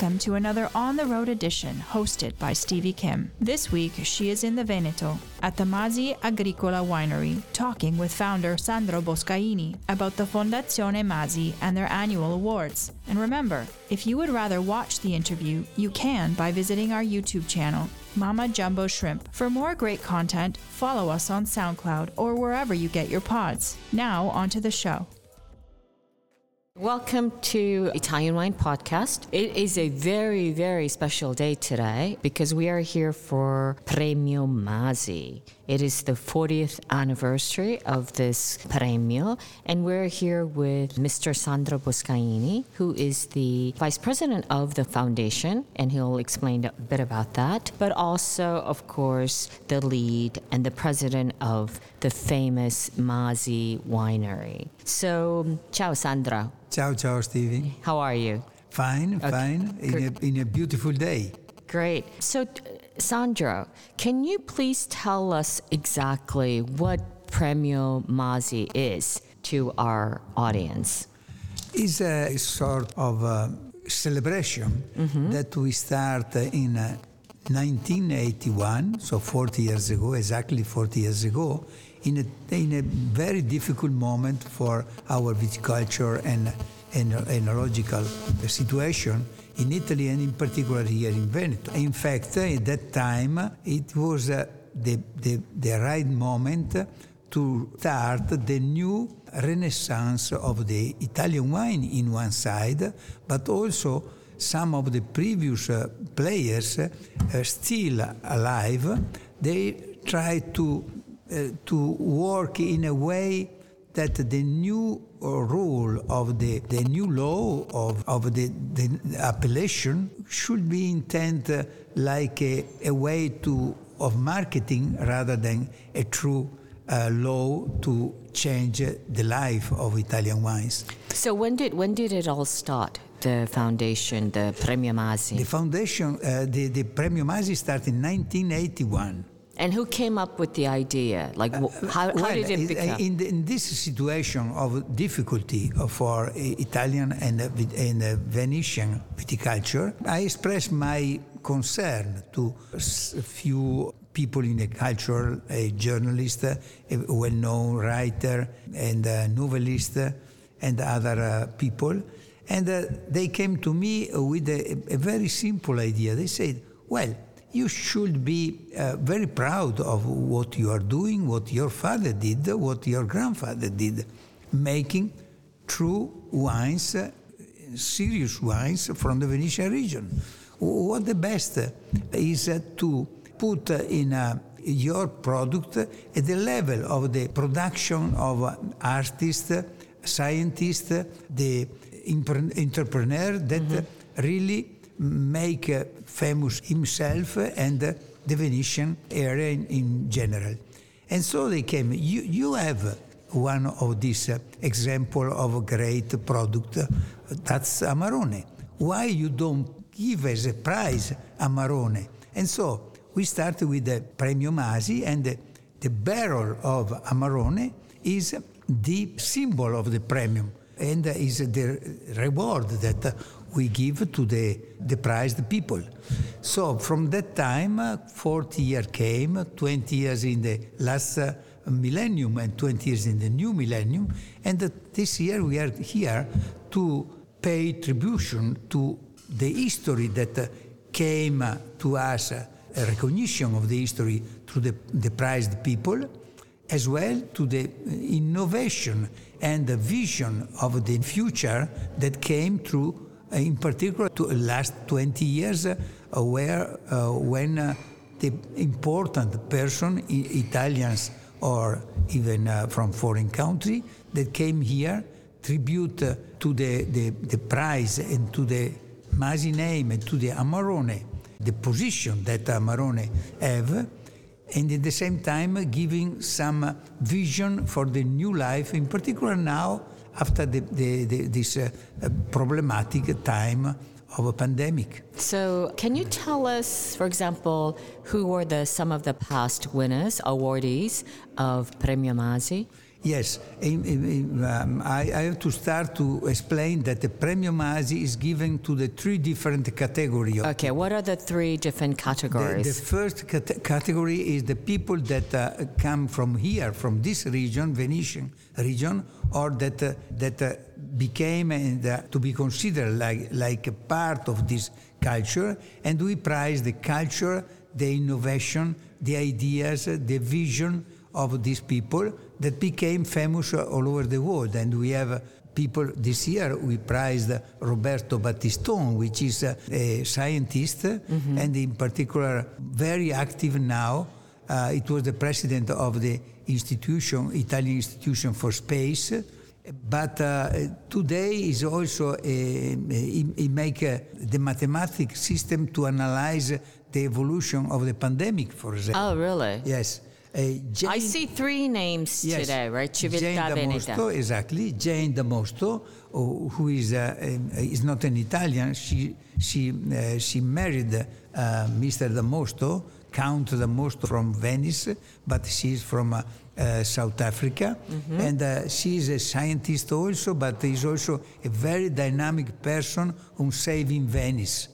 Welcome to another On the Road edition hosted by Stevie Kim. This week, she is in the Veneto at the Masi Agricola Winery talking with founder Sandro Boscaini about the Fondazione Masi and their annual awards. And remember, if you would rather watch the interview, you can by visiting our YouTube channel, Mama Jumbo Shrimp. For more great content, follow us on SoundCloud or wherever you get your pods. Now, on to the show. Welcome to Italian Wine Podcast. It is a very, very special day today because we are here for Premio Masi. It is the 40th anniversary of this premio, and we're here with Mr. Sandro Boscaini, who is the vice president of the foundation, and he'll explain a bit about that. But also, of course, the lead and the president of the famous Masi winery. So, ciao, Sandro. Ciao, ciao, Stevie. How are you? Fine, Okay, fine. In a, in a beautiful day. Great. So, Sandro, can you please tell us exactly what Premio Masi is to our audience? It's a sort of uh, celebration that we start in uh, 1981, so 40 years ago, exactly 40 years ago, in a, in a very difficult moment for our viticulture and, and enological situation in Italy and in particular here in Veneto. In fact, at that time, it was uh, the, the, the right moment to start the new renaissance of the Italian wine in one side, but also some of the previous uh, players uh, still alive. They try to uh, to work in a way that the new uh, rule of the, the new law of, of the, the appellation should be intended like a, a way to of marketing rather than a true uh, law to change the life of Italian wines. So, when did when did it all start? The foundation, the Premio The foundation, uh, the, the Premio Masi started in 1981. And who came up with the idea? Like, wh- how, how Well, did it become? In, in this situation of difficulty for uh, Italian and, uh, and uh, Venetian viticulture, I expressed my concern to a few people in the culture, a journalist, a well-known writer, and a novelist, uh, and other uh, people. And uh, they came to me with a, a very simple idea. They said, well, you should be uh, very proud of what you are doing, what your father did, what your grandfather did, making true wines, uh, serious wines from the Venetian region. What the best is uh, to put in uh, your product at the level of the production of artists, scientists, the entrepreneur that really make famous himself and the Venetian area in, in general. And so they came. You, you have one of these uh, example of a great product. uh, that's Amarone. Why you don't give as a prize Amarone? And so we started with the Premio Masi, and the, the barrel of Amarone is the symbol of the premium and is the reward that we give to the, prized people. So from that time, uh, 40 years came, 20 years in the last uh, millennium and 20 years in the new millennium, and this year we are here to pay tribute to the history that uh, came to us, a recognition of the history through the, prized people, as well to the innovation and the vision of the future that came through, in particular, to the last 20 years, uh, where uh, when uh, the important person, Italians or even uh, from foreign country, that came here, tribute uh, to the, the, the prize and to the Masi name and to the Amarone, the position that Amarone have, and at the same time giving some vision for the new life, in particular now after the, the, the, this uh, problematic time of a pandemic. So, can you tell us, for example, who were the some of the past winners, awardees of Premio Masi? Yes, um, I, I, have to start to explain that the Premio Masi is given to the three different categories. Okay, what are the three different categories? The, the first cat- category is the people that uh, come from here, from this region, Venetian region, or that uh, that uh, became and uh, to be considered like like a part of this culture, and we prize the culture, the innovation, the ideas, the vision of these people that became famous all over the world. And we have people this year we prized Roberto Battiston, which is a, a scientist mm-hmm. and in particular very active now. Uh, it was the president of the institution, Italian Institution for Space. But uh, today is also a, he, he make a, the mathematical system to analyze the evolution of the pandemic, for example. Oh, really? Yes. Uh, Jane, I see three names yes, today, right? Civiltà Jane da Mosto, exactly. Jane da Mosto, who is uh, is not an Italian. She she uh, she married uh, Mr. da Mosto, Count da Mosto from Venice, but she's from uh, uh, South Africa, mm-hmm. and she is a scientist also, but is also a very dynamic person who saving Venice.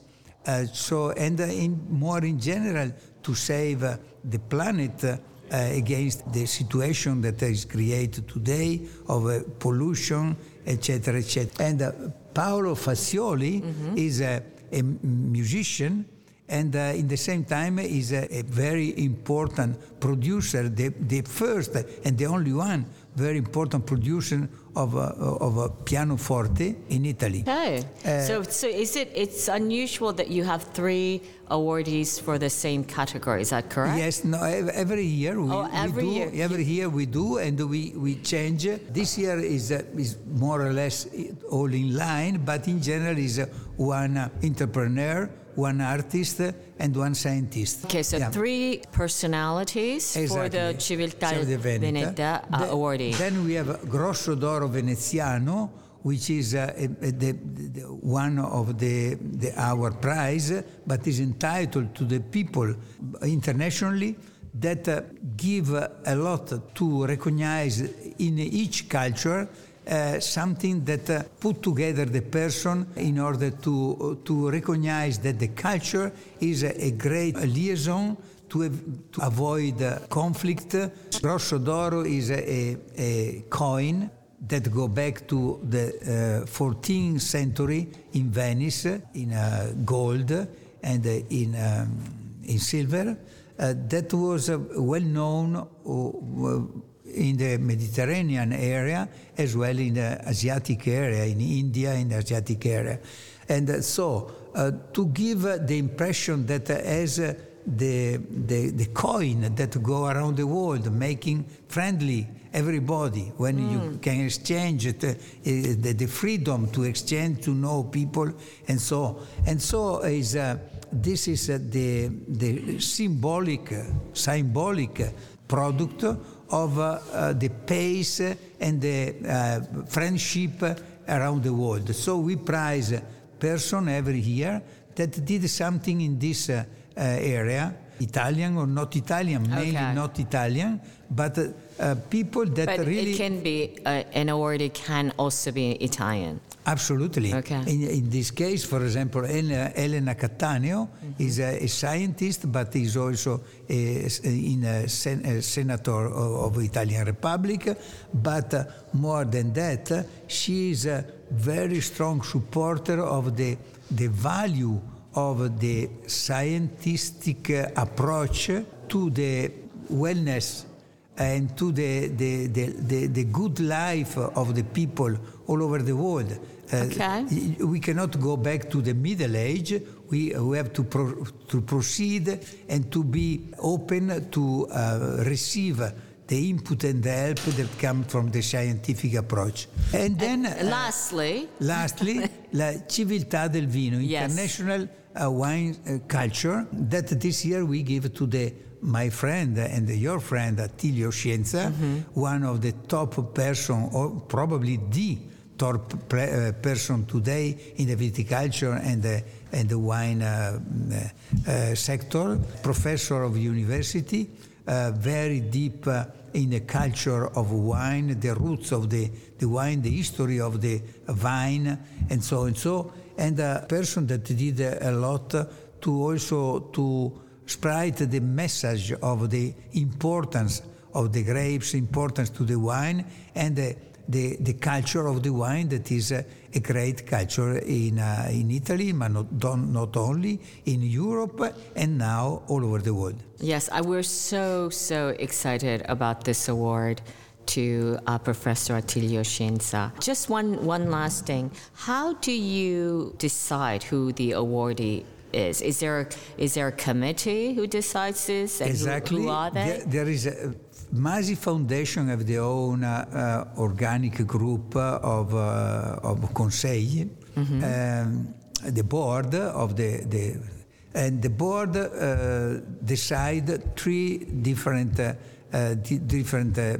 so and in more in general to save the planet uh, against the situation that is created today of uh, pollution, etc., etc. And uh, Paolo Fazioli mm-hmm. is a, a, musician and uh, in the same time is a, a, very important producer, the, the first and the only one very important producer of a, of a pianoforte in Italy. Okay. Uh, so, so is it? It's unusual that you have three awardees for the same category. Is that correct? Yes. No. Every year we, oh, every we do. Year. Every year we do, and we we change. This year is uh, is more or less all in line, but in general is uh, one entrepreneur one artist and one scientist. Okay, so yeah. three personalities exactly. for the Civiltà Veneta, Veneta uh, the, awardee. Then we have Grosso d'Oro Veneziano, which is uh, the, the, one of the, our prize, but is entitled to the people internationally that uh, give a lot to recognize in each culture uh, something that uh, put together the person in order to, to recognize that the culture is a, a great liaison to, to avoid uh, conflict. Grosso d'oro is a, a, coin that go back to the uh, 14th century in Venice in uh, gold and uh, in, um, in silver. that was well known in the Mediterranean area as well in the Asiatic area, in India, in the Asiatic area. And uh, so uh, to give uh, the impression that as uh, the, the, the coin that go around the world making friendly everybody when mm. you can exchange it, uh, the, the, freedom to exchange to know people and so and so is uh, this is uh, the the symbolic symbolic product of uh, uh, the pace and the uh, friendship around the world. So we prize a person every year that did something in this area, Italian or not Italian, mainly okay. not Italian, but uh, people that but really. It can be uh, an award. It can also be Italian. Absolutely. Okay. In, in this case, for example, Elena, Elena Cattaneo mm-hmm. is a, a, scientist, but is also a, in a, sen, a senator of, of, Italian Republic. But uh, more than that, she is a very strong supporter of the the value of the scientific approach to the wellness and to the, the, the, the, the good life of the people all over the world. Uh, okay. We cannot go back to the Middle Age. We, we have to, pro, to proceed and to be open to uh, receive the input and the help that come from the scientific approach. And then, uh, lastly, lastly, la civiltà del vino, yes. international uh, wine uh, culture that this year we give to the my friend and your friend Attilio Scienza, mm-hmm. one of the top person, or probably the top uh, person today in the viticulture and the, and the wine uh, uh, sector, professor of university, uh, very deep uh, in the culture of wine, the roots of the, the wine, the history of the vine, and so and so. And a person that did a lot to also to spread the message of the importance of the grapes, importance to the wine, and the, the, the culture of the wine that is a, a great culture in, uh, in Italy, but not, not only in Europe and now all over the world. Yes, I, we're so, so excited about this award to uh, Professor Attilio Scienza. Just one, one last thing. How do you decide who the awardee is? Is there a, is there a committee who decides this? Exactly. Who, who are they? There, there is a Masi Foundation have their own uh, organic group of, uh, of conseil, mm-hmm. um, the board of the, the and the board uh, decide three different uh, uh, different uh,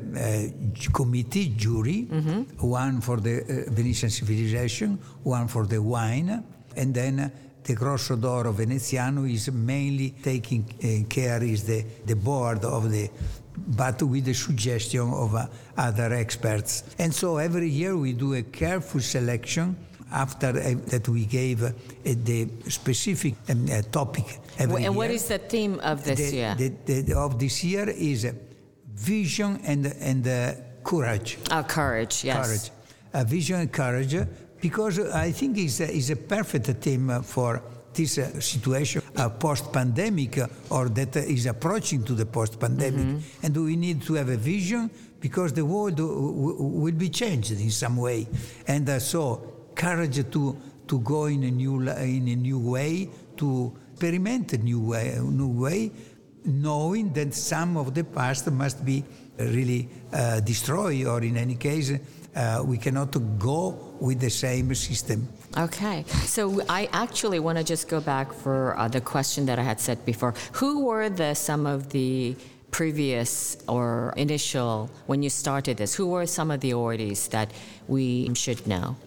committee jury, mm-hmm. one for the Venetian civilization, one for the wine, and then the Grosso d'Oro Veneziano is mainly taking care is the, the board of the but with the suggestion of uh, other experts. And so every year we do a careful selection after uh, that we gave uh, the specific um, uh, topic every and year. what is the theme of this the, year? The, the, of this year is vision and, and uh, courage. Oh, courage, yes. Courage. vision and courage, because I think it's it's a perfect theme for this uh, situation uh, post-pandemic uh, or that is approaching to the post-pandemic. Mm-hmm. And we need to have a vision because the world will be changed in some way. And so courage to, to go in a new, in a new way, to experiment a new way, a new way, knowing that some of the past must be really uh, destroyed or in any case uh, we cannot go with the same system. Okay, so I actually want to just go back for uh, the question that I had said before. Who were the some of the previous or initial when you started this? Who were some of the authorities that we should know?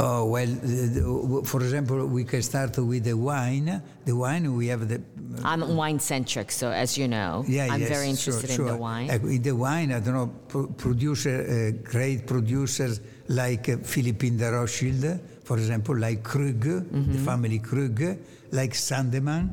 Oh, well, for example, we can start with the wine. The wine, we have the. I'm wine centric, so as you know, yeah, I'm yes, very interested sure, in sure. the wine. Uh, in the wine, I don't know, producer, uh, great producers like uh, Philippine de Rothschild, for example, like Krug, mm-hmm. the family Krug, like Sandeman,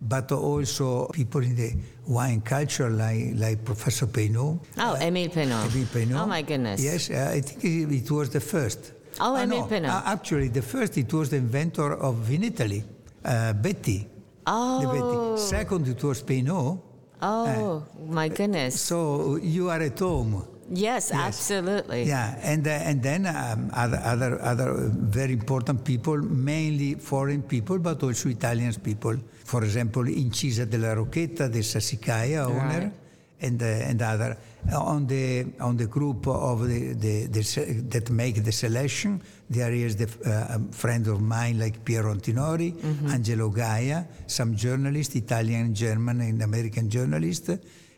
but also people in the wine culture like, like Professor Peynaud. Oh, Emile Peynaud. Emile Peynaud. Oh, my goodness. Yes, uh, I think it was the first. Oh, Emile no, Peynaud. Uh, actually, the first, it was the inventor of Vinitaly, uh, Betti. Oh. Betti. Second, it was Peynaud. Oh, my goodness. So you are at home. Yes, yes. absolutely. Yeah, and uh, and then um, other other other very important people, mainly foreign people, but also Italian people. For example, Incisa della Rocchetta, the Sassicaia owner, right. And uh, and other on the on the group of the, the, the that make the selection. There is the uh, friend of mine like Piero Antinori, mm-hmm. Angelo Gaja, some journalists, Italian, German, and American journalists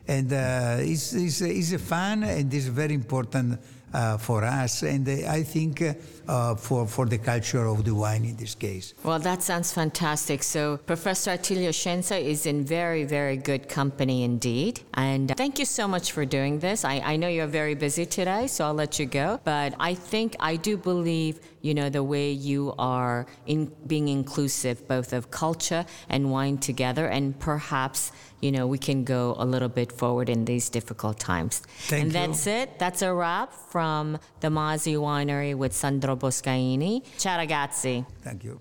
and uh, it's, it's, it's a fun and it's very important uh, for us and uh, I think uh, for, for the culture of the wine in this case. Well, that sounds fantastic. So, Professor Attilio Scienza is in very, very good company indeed. And thank you so much for doing this. I, I know you're very busy today, so I'll let you go. But I think, I do believe, you know, the way you are in being inclusive both of culture and wine together, and perhaps you know, we can go a little bit forward in these difficult times. Thank and you. that's it. That's a wrap from the Masi Winery with Sandro Boscaini. Ciao ragazzi. Thank you.